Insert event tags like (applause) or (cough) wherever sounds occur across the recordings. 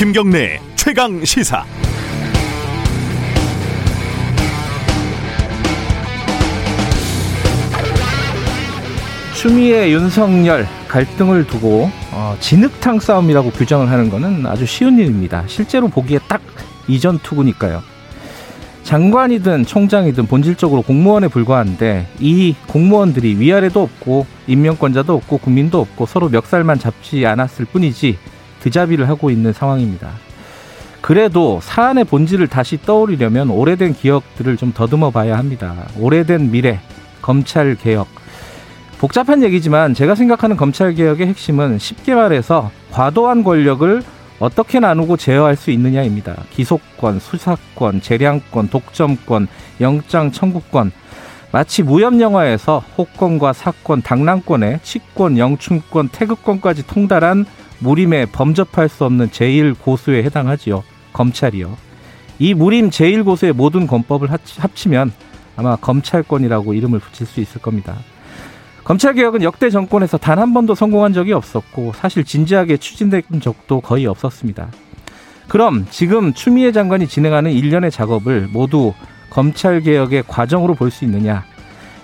김경래 최강 시사. 추미애 윤석열 갈등을 두고 어, 진흙탕 싸움이라고 규정을 하는 것은 아주 쉬운 일입니다. 실제로 보기에 딱 이전 투구니까요. 장관이든 총장이든 본질적으로 공무원에 불과한데 이 공무원들이 위아래도 없고 임명권자도 없고 국민도 없고 서로 멱살만 잡지 않았을 뿐이지 드자비를 하고 있는 상황입니다. 그래도 사안의 본질을 다시 떠올리려면 오래된 기억들을 좀 더듬어 봐야 합니다. 오래된 미래, 검찰 개혁. 복잡한 얘기지만 제가 생각하는 검찰 개혁의 핵심은 쉽게 말해서 과도한 권력을 어떻게 나누고 제어할 수 있느냐입니다. 기소권, 수사권, 재량권, 독점권, 영장 청구권. 마치 무협 영화에서 호권과 사권, 당랑권에 치권, 영춘권, 태극권까지 통달한 무림에 범접할 수 없는 제1고수에 해당하지요. 검찰이요. 이 무림 제1고수의 모든 권법을 합치면 아마 검찰권이라고 이름을 붙일 수 있을 겁니다. 검찰 개혁은 역대 정권에서 단 한 번도 성공한 적이 없었고 사실 진지하게 추진된 적도 거의 없었습니다. 그럼 지금 추미애 장관이 진행하는 일련의 작업을 모두 검찰 개혁의 과정으로 볼 수 있느냐?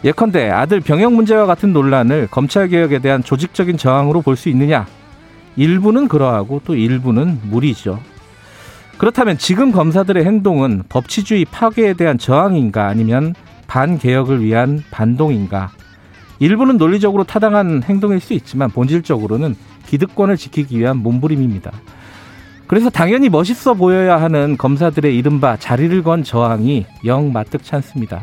예컨대 아들 병역 문제와 같은 논란을 검찰 개혁에 대한 조직적인 저항으로 볼 수 있느냐? 일부는 그러하고 또 일부는 무리죠. 그렇다면 지금 검사들의 행동은 법치주의 파괴에 대한 저항인가 아니면 반개혁을 위한 반동인가? 일부는 논리적으로 타당한 행동일 수 있지만 본질적으로는 기득권을 지키기 위한 몸부림입니다. 그래서 당연히 멋있어 보여야 하는 검사들의 이른바 자리를 건 저항이 영 마뜩치 않습니다.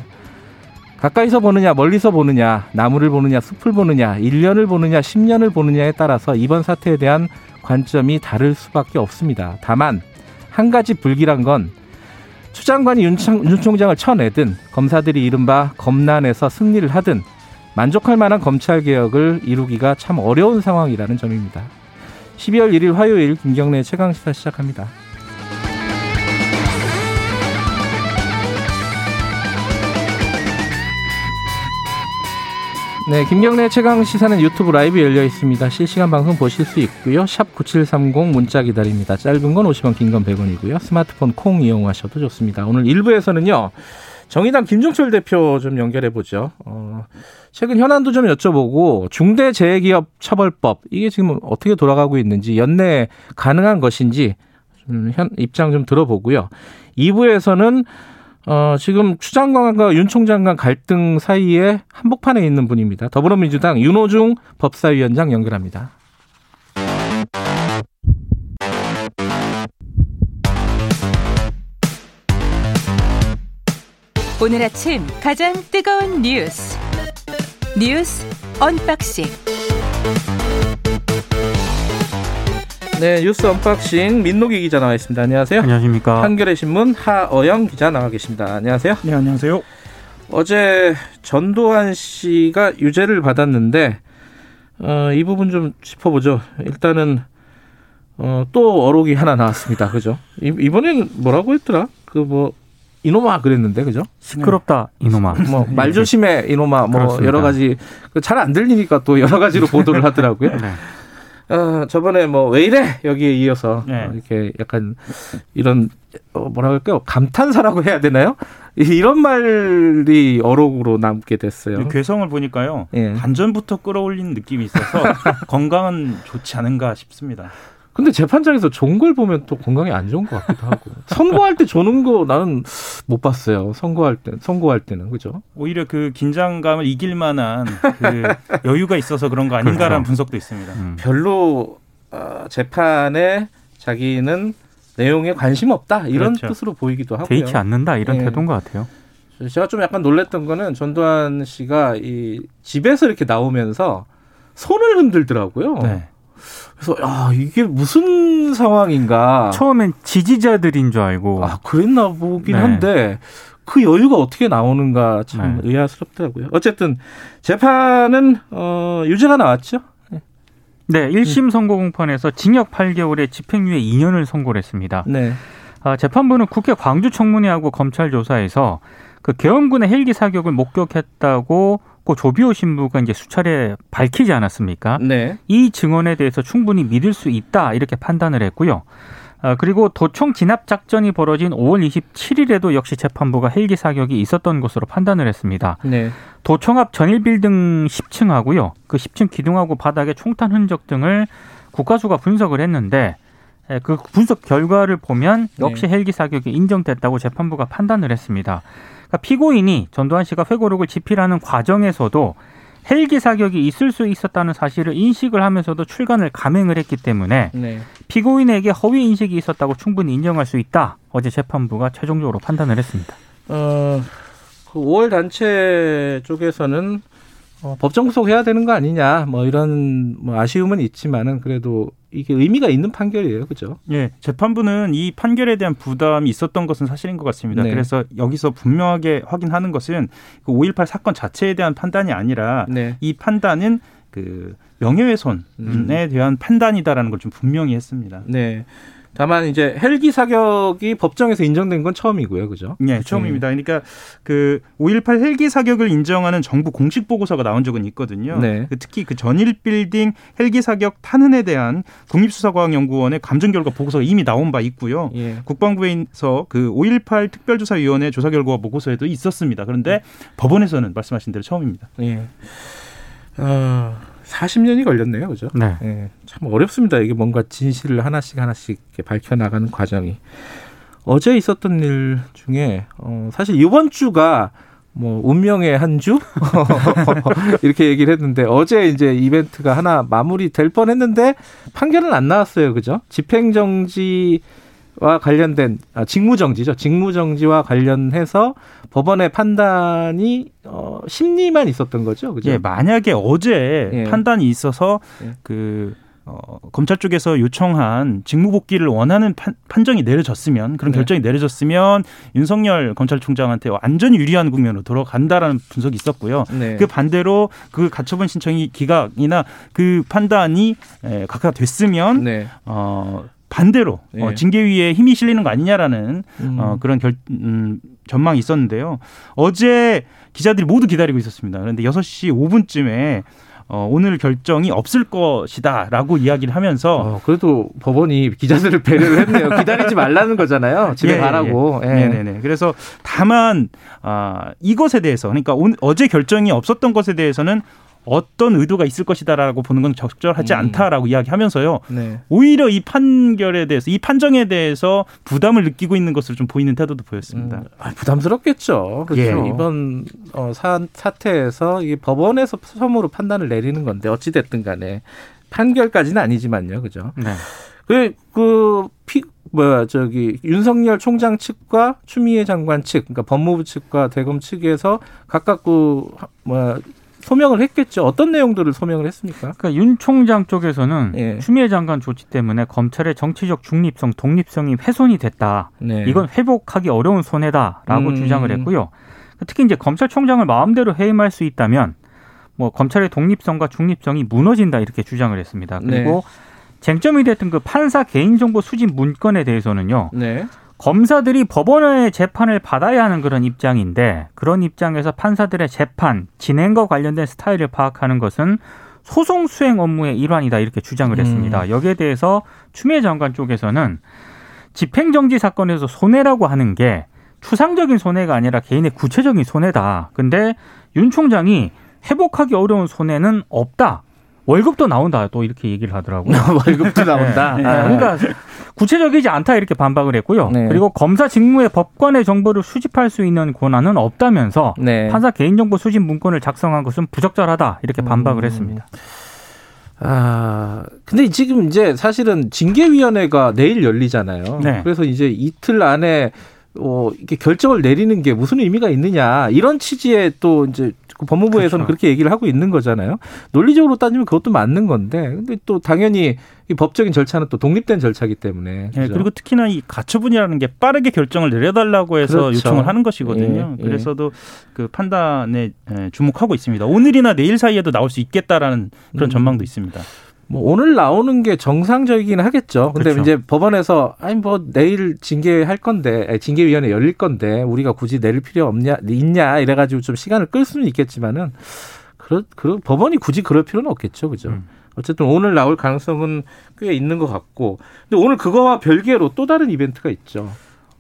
가까이서 보느냐 멀리서 보느냐 나무를 보느냐 숲을 보느냐 1년을 보느냐 10년을 보느냐에 따라서 이번 사태에 대한 관점이 다를 수밖에 없습니다. 다만 한 가지 불길한 건 추 장관이 윤, 윤 총장을 쳐내든 검사들이 이른바 검난에서 승리를 하든 만족할 만한 검찰 개혁을 이루기가 참 어려운 상황이라는 점입니다. 12월 1일 화요일 김경래 최강 시사 시작합니다. 네, 김경래 최강 시사는 유튜브 라이브 열려 있습니다. 실시간 방송 보실 수 있고요. 샵 9730 문자 기다립니다. 짧은 건 50원, 긴 건 100원이고요. 스마트폰 콩 이용하셔도 좋습니다. 오늘 1부에서는요. 정의당 김종철 대표 좀 연결해 보죠. 어, 최근 현안도 좀 여쭤보고 중대재해기업 처벌법 이게 지금 어떻게 돌아가고 있는지 연내 가능한 것인지 좀 현, 입장 좀 들어보고요. 2부에서는 어, 지금 추 장관과 윤 총장 간 갈등 사이에 한복판에 있는 분입니다. 더불어민주당 윤호중 법사위원장 연결합니다. 오늘 아침 가장 뜨거운 뉴스 뉴스 unboxing 네 뉴스 unboxing 민노기 기자 나와 있습니다. 안녕하세요. 안녕하십니까. 한겨레 신문 하어영 기자 나와 계십니다. 안녕하세요. 네 안녕하세요. 어제 전도환 씨가 유죄를 받았는데 어, 이 부분 좀 짚어보죠. 일단은 어, 또 어록이 하나 나왔습니다. 그죠? 이번에는 뭐라고 했더라? 그 뭐 이노마 그랬는데 그죠? 시끄럽다 이노마. (laughs) 뭐말 조심해 이노마 뭐 그렇습니다. 여러 가지 그잘안 들리니까 또 여러 가지로 보도를 하더라고요. 네. 어, 저번에 뭐 왜 이래 여기에 이어서 네. 이렇게 약간 이런 어, 뭐라 할까요 감탄사라고 해야 되나요? 이런 말이 어록으로 남게 됐어요. 괴성을 보니까요. 예. 반전부터 끌어올린 느낌이 있어서 (laughs) 건강은 좋지 않은가 싶습니다. 근데 재판장에서 좋은 걸 보면 또 건강에 안 좋은 것 같기도 하고. 선고할 때 조는 거 나는 못 봤어요. 선고할 때, 선고할 때는. 그죠? 오히려 그 긴장감을 이길 만한 그 (laughs) 여유가 있어서 그런 거 아닌가라는 그렇죠. 분석도 있습니다. 음. 별로 어, 재판에 자기는 내용에 관심 없다. 이런 그렇죠. 뜻으로 보이기도 하고요. 개의치 않는다. 이런 네. 태도인 것 같아요. 제가 좀 약간 놀랬던 거는 전두환 씨가 이 집에서 이렇게 나오면서 손을 흔들더라고요. 네. 그래서 아 이게 무슨 상황인가. 처음엔 지지자들인 줄 알고. 아 그랬나 보긴 네. 한데 그 여유가 어떻게 나오는가 참 네. 의아스럽더라고요. 어쨌든 재판은 어 유죄가 나왔죠. 네, 1심 선고 공판에서 징역 8개월에 집행유예 2년을 선고를 했습니다. 네. 아, 재판부는 국회 광주 청문회하고 검찰 조사에서 그 계엄군의 헬기 사격을 목격했다고 고 조비오 신부가 이제 수차례 밝히지 않았습니까? 네. 이 증언에 대해서 충분히 믿을 수 있다 이렇게 판단을 했고요. 어, 그리고 도청 진압 작전이 벌어진 5월 27일에도 역시 재판부가 헬기 사격이 있었던 것으로 판단을 했습니다. 네. 도청 앞 전일 빌딩 10층하고요. 그 10층 기둥하고 바닥에 총탄 흔적 등을 국가수가 분석을 했는데 예, 그 분석 결과를 보면 역시 네. 헬기 사격이 인정됐다고 재판부가 판단을 했습니다. 그러니까 피고인이 전두환 씨가 회고록을 집필하는 과정에서도 헬기 사격이 있을 수 있었다는 사실을 인식을 하면서도 출간을 감행을 했기 때문에 네. 피고인에게 허위 인식이 있었다고 충분히 인정할 수 있다. 어제 재판부가 최종적으로 판단을 했습니다. 어, 그 5월 단체 쪽에서는 어, 법정 구속해야 되는 거 아니냐 뭐 이런 뭐 아쉬움은 있지만은 그래도 이게 의미가 있는 판결이에요, 그죠? 예, 재판부는 이 판결에 대한 부담이 있었던 것은 사실인 것 같습니다. 네. 그래서 여기서 분명하게 확인하는 것은 그 5.18 사건 자체에 대한 판단이 아니라 네. 이 판단은 그 명예훼손에 음. 대한 판단이다라는 걸 좀 분명히 했습니다. 네. 다만 이제 헬기 사격이 법정에서 인정된 건 처음이고요, 그죠? 네, 처음입니다. 그러니까 그 5.18 헬기 사격을 인정하는 정부 공식 보고서가 나온 적은 있거든요. 네. 그 특히 그 전일 빌딩 헬기 사격 탄흔에 대한 국립수사과학연구원의 감정 결과 보고서가 이미 나온 바 있고요. 예. 국방부에서 그 5.18 특별조사위원회 조사 결과 보고서에도 있었습니다. 그런데 네. 법원에서는 말씀하신 대로 처음입니다. 예. 어... 40년이 걸렸네요. 그죠? 네. 네. 참 어렵습니다. 이게 뭔가 진실을 하나씩 하나씩 밝혀 나가는 과정이. 어제 있었던 일 중에, 어, 사실 이번 주가 뭐, 운명의 한 주? (laughs) 이렇게 얘기를 했는데, 어제 이제 이벤트가 하나 마무리 될 뻔 했는데, 판결은 안 나왔어요. 그죠? 집행정지 와 관련된 아, 직무정지죠. 직무정지와 관련해서 법원의 판단이 어, 심리만 있었던 거죠. 그죠? 예, 만약에 어제 예. 판단이 있어서 예. 그 어, 검찰 쪽에서 요청한 직무복귀를 원하는 판, 정이 내려졌으면 그런 네. 결정이 내려졌으면 윤석열 검찰총장한테 완전히 유리한 국면으로 돌아간다라는 분석이 있었고요. 네. 그 반대로 그 가처분 신청이 기각이나 그 판단이 에, 각하 됐으면 네. 어, 반대로 네. 어, 예. 징계위에 힘이 실리는 거 아니냐라는 음. 어, 그런 결, 음, 전망이 있었는데요. 어제 기자들이 모두 기다리고 있었습니다. 그런데 6시 5분쯤에 어, 오늘 결정이 없을 것이다라고 이야기를 하면서 어, 그래도 법원이 기자들을 배려를 했네요. (laughs) 기다리지 말라는 거잖아요. 집에 예, 가라고. 예. 예. 네네네. 그래서 다만 아, 이것에 대해서 그러니까 오, 어제 결정이 없었던 것에 대해서는 어떤 의도가 있을 것이다라고 보는 건 적절하지 음. 않다라고 이야기하면서요. 네. 오히려 이 판결에 대해서 이 판정에 대해서 부담을 느끼고 있는 것으로 좀 보이는 태도도 보였습니다. 음. 아, 부담스럽겠죠. 그렇죠. 예. 이번 어, 사, 사태에서 이 법원에서 처음으로 판단을 내리는 건데 어찌 됐든 간에 판결까지는 아니지만요. 그죠? 네. 그, 그, 피, 뭐야, 저기, 윤석열 총장 측과 추미애 장관 측, 그러니까 법무부 측과 대검 측에서 각각 그, 뭐야, 소명을 했겠죠. 어떤 내용들을 소명을 했습니까? 그러니까 윤 총장 쪽에서는 예. 추미애 장관 조치 때문에 검찰의 정치적 중립성, 독립성이 훼손이 됐다. 네. 이건 회복하기 어려운 손해다라고 음. 주장을 했고요. 특히 이제 검찰총장을 마음대로 해임할 수 있다면 뭐 검찰의 독립성과 중립성이 무너진다 이렇게 주장을 했습니다. 그리고 네. 쟁점이 됐던 그 판사 개인정보 수집 문건에 대해서는요. 네. 검사들이 법원의 재판을 받아야 하는 그런 입장인데 그런 입장에서 판사들의 재판 진행과 관련된 스타일을 파악하는 것은 소송 수행 업무의 일환이다 이렇게 주장을 했습니다. 음. 여기에 대해서 추미애 장관 쪽에서는 집행정지 사건에서 손해라고 하는 게 추상적인 손해가 아니라 개인의 구체적인 손해다. 근데 윤 총장이 회복하기 어려운 손해는 없다. 월급도 나온다 또 이렇게 얘기를 하더라고요. (laughs) 월급도 나온다. 네. 네. 그러니까 구체적이지 않다 이렇게 반박을 했고요. 네. 그리고 검사 직무에 법관의 정보를 수집할 수 있는 권한은 없다면서 네. 판사 개인정보 수집 문건을 작성한 것은 부적절하다 이렇게 반박을 음. 했습니다. 아, 근데 지금 이제 사실은 징계위원회가 내일 열리잖아요. 네. 그래서 이제 이틀 안에 어, 이렇게 결정을 내리는 게 무슨 의미가 있느냐 이런 취지의 또 이제 그 법무부에서는 그렇죠. 그렇게 얘기를 하고 있는 거잖아요. 논리적으로 따지면 그것도 맞는 건데, 근데 또 당연히 이 법적인 절차는 또 독립된 절차이기 때문에. 네, 그리고 특히나 이 가처분이라는 게 빠르게 결정을 내려달라고 해서 그렇죠. 요청을 하는 것이거든요. 예, 예. 그래서도 그 판단에 주목하고 있습니다. 오늘이나 내일 사이에도 나올 수 있겠다라는 그런 음. 전망도 있습니다. 뭐 오늘 나오는 게 정상적이긴 하겠죠. 근데 그렇죠. 이제 법원에서 아니 뭐 내일 징계할 건데 징계위원회 열릴 건데 우리가 굳이 내릴 필요 없냐 있냐 이래가지고 좀 시간을 끌 수는 있겠지만은 그런 그런 법원이 굳이 그럴 필요는 없겠죠, 그죠? 음. 어쨌든 오늘 나올 가능성은 꽤 있는 것 같고. 근데 오늘 그거와 별개로 또 다른 이벤트가 있죠.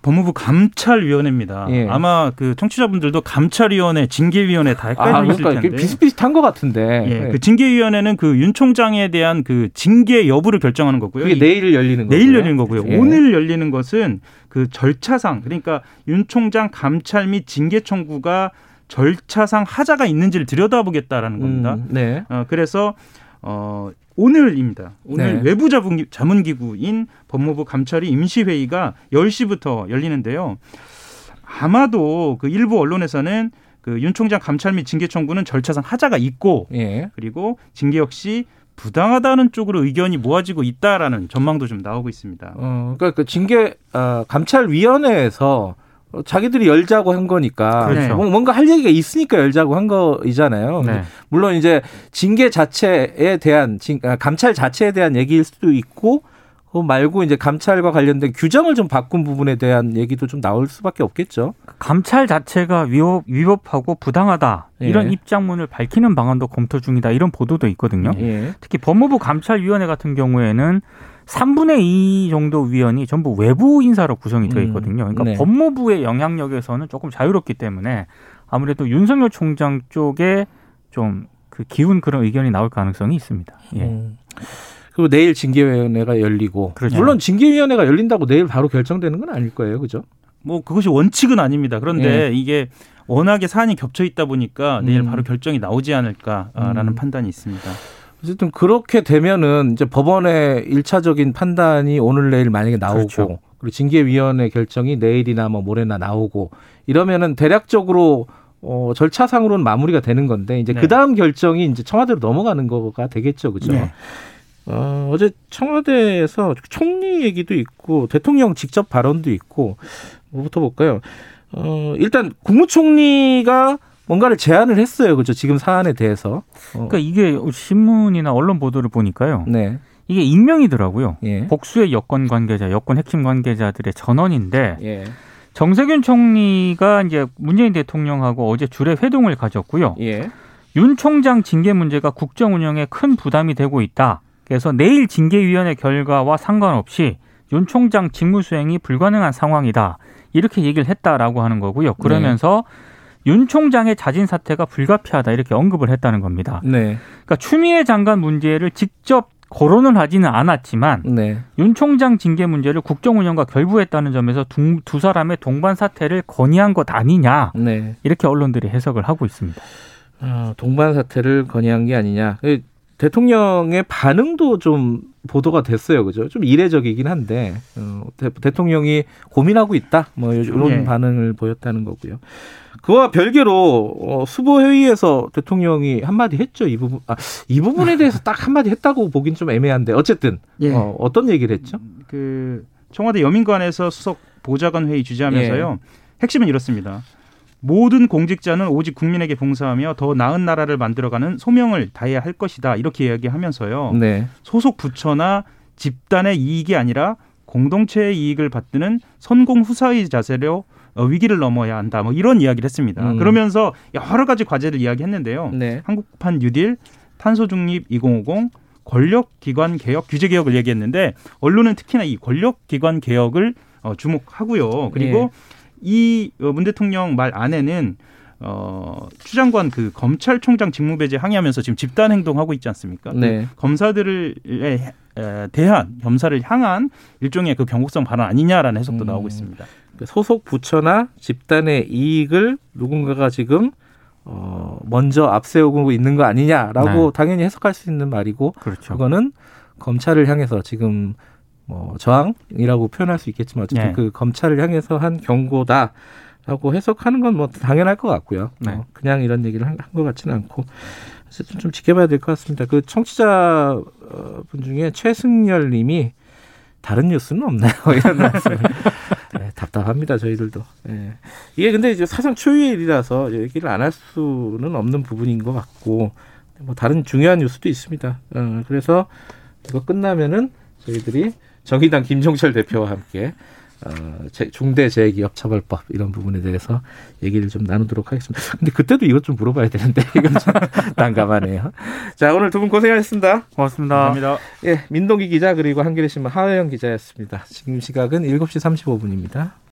법무부 감찰위원회입니다. 예. 아마 그 청취자분들도 감찰위원회, 징계위원회 다 헷갈리실 아, 그러니까 텐데 비슷비슷한 것 같은데. 예. 네. 그 징계위원회는 그 윤 총장에 대한 그 징계 여부를 결정하는 거고요. 그게 내일 열리는 거고요. 내일 열리는 거고요. 예. 오늘 열리는 것은 그 절차상 그러니까 윤 총장 감찰 및 징계 청구가 절차상 하자가 있는지를 들여다보겠다라는 겁니다. 음, 네. 어, 그래서 어, 오늘입니다. 오늘 네. 외부 자문기구인 법무부 감찰위 임시회의가 10시부터 열리는데요. 아마도 그 일부 언론에서는 그 윤 총장 감찰 및 징계 청구는 절차상 하자가 있고 예. 그리고 징계 역시 부당하다는 쪽으로 의견이 모아지고 있다라는 전망도 좀 나오고 있습니다. 어, 그러니까 그 징계 어, 감찰위원회에서 자기들이 열자고 한 거니까 그렇죠. 뭔가 할 얘기가 있으니까 열자고 한 거이잖아요. 네. 물론 이제 징계 자체에 대한 아, 감찰 자체에 대한 얘기일 수도 있고 그 말고 이제 감찰과 관련된 규정을 좀 바꾼 부분에 대한 얘기도 좀 나올 수밖에 없겠죠. 감찰 자체가 위법, 위법하고 부당하다 이런 예. 입장문을 밝히는 방안도 검토 중이다 이런 보도도 있거든요. 예. 특히 법무부 감찰위원회 같은 경우에는 3분의 2 정도 위원이 전부 외부 인사로 구성이 되어 음, 있거든요. 그러니까 네. 법무부의 영향력에서는 조금 자유롭기 때문에 아무래도 윤석열 총장 쪽에 좀 그 기운 그런 의견이 나올 가능성이 있습니다. 예. 음. 그리고 내일 징계위원회가 열리고 그렇죠. 물론 징계위원회가 열린다고 내일 바로 결정되는 건 아닐 거예요, 그죠? 뭐 그것이 원칙은 아닙니다. 그런데 예. 이게 워낙에 사안이 겹쳐 있다 보니까 내일 음. 바로 결정이 나오지 않을까라는 음. 판단이 있습니다. 어쨌든 그렇게 되면은 이제 법원의 일차적인 판단이 오늘 내일 만약에 나오고 그렇죠. 그리고 징계위원회 결정이 내일이나 뭐 모레나 나오고 이러면은 대략적으로 어, 절차상으로는 마무리가 되는 건데 이제 네. 그 다음 결정이 이제 청와대로 넘어가는 거가 되겠죠, 그죠? 네. 어, 어제 청와대에서 총리 얘기도 있고 대통령 직접 발언도 있고 뭐부터 볼까요? 어, 일단 국무총리가 뭔가를 제안을 했어요. 그죠? 지금 사안에 대해서. 어. 그러니까 이게 신문이나 언론 보도를 보니까요. 네. 이게 익명이더라고요. 예. 복수의 여권 관계자, 여권 핵심 관계자들의 전원인데 예. 정세균 총리가 이제 문재인 대통령하고 어제 주례 회동을 가졌고요. 예. 윤 총장 징계 문제가 국정 운영에 큰 부담이 되고 있다. 그래서 내일 징계위원회 결과와 상관없이 윤 총장 직무 수행이 불가능한 상황이다. 이렇게 얘기를 했다라고 하는 거고요. 그러면서 네. 윤 총장의 자진 사퇴가 불가피하다 이렇게 언급을 했다는 겁니다. 네. 그러니까 추미애 장관 문제를 직접 거론을 하지는 않았지만 네. 윤 총장 징계 문제를 국정 운영과 결부했다는 점에서 두, 두 사람의 동반 사퇴를 건의한 것 아니냐 네. 이렇게 언론들이 해석을 하고 있습니다. 어, 동반 사퇴를 건의한 게 아니냐. 그 대통령의 반응도 좀 보도가 됐어요, 그죠? 좀 이례적이긴 한데 어, 대, 통령이 고민하고 있다, 뭐 이런 네. 반응을 보였다는 거고요. 그와 별개로 어, 수보 회의에서 대통령이 한마디 했죠. 이 부분 아, 이 부분에 대해서 딱 한마디 했다고 보긴 좀 애매한데 어쨌든 예. 어, 어떤 얘기를 했죠? 그 청와대 여민관에서 수석 보좌관 회의 주재하면서요. 예. 핵심은 이렇습니다. 모든 공직자는 오직 국민에게 봉사하며 더 나은 나라를 만들어가는 소명을 다해야 할 것이다. 이렇게 이야기하면서요. 네. 소속 부처나 집단의 이익이 아니라 공동체의 이익을 받드는 선공 후사의 자세로 어, 위기를 넘어야 한다. 뭐 이런 이야기를 했습니다. 음. 그러면서 여러 가지 과제를 이야기했는데요. 네. 한국판 뉴딜, 탄소 중립 2050, 권력 기관 개혁, 규제 개혁을 얘기했는데 언론은 특히나 이 권력 기관 개혁을 어, 주목하고요. 그리고 네. 이 문 대통령 말 안에는 어, 추 장관 그 검찰총장 직무배제 항의하면서 지금 집단 행동하고 있지 않습니까? 그 네. 그 검사들을 대한 검사를 향한 일종의 그 경고성 발언 아니냐라는 해석도 음. 나오고 있습니다. 그 소속 부처나 집단의 이익을 누군가가 지금 어 먼저 앞세우고 있는 거 아니냐라고 네. 당연히 해석할 수 있는 말이고 그렇죠. 그거는 검찰을 향해서 지금 뭐 저항이라고 표현할 수 있겠지만 어쨌든 네. 그 검찰을 향해서 한 경고다라고 해석하는 건 뭐 당연할 것 같고요. 네. 어, 그냥 이런 얘기를 한 것 같지는 않고 어쨌든 좀 지켜봐야 될 것 같습니다. 그 청취자 분 중에 최승열 님이 다른 뉴스는 없나요? (laughs) 이런 말씀 네, 답답합니다, 저희들도. 네. 이게 근데 이제 사상 초유의 일이라서 얘기를 안 할 수는 없는 부분인 것 같고, 뭐 다른 중요한 뉴스도 있습니다. 어, 그래서 이거 끝나면은 저희들이 정의당 김종철 대표와 함께 어, 중대재해기업처벌법 이런 부분에 대해서 얘기를 좀 나누도록 하겠습니다. 근데 그때도 이것 좀 물어봐야 되는데 (laughs) 이건 좀 (laughs) 난감하네요. 자 오늘 두 분 고생하셨습니다. 고맙습니다. 감사합니다. 예, 민동기 기자 그리고 한겨레 신문 하혜영 기자였습니다. 지금 시각은 7시 35분입니다.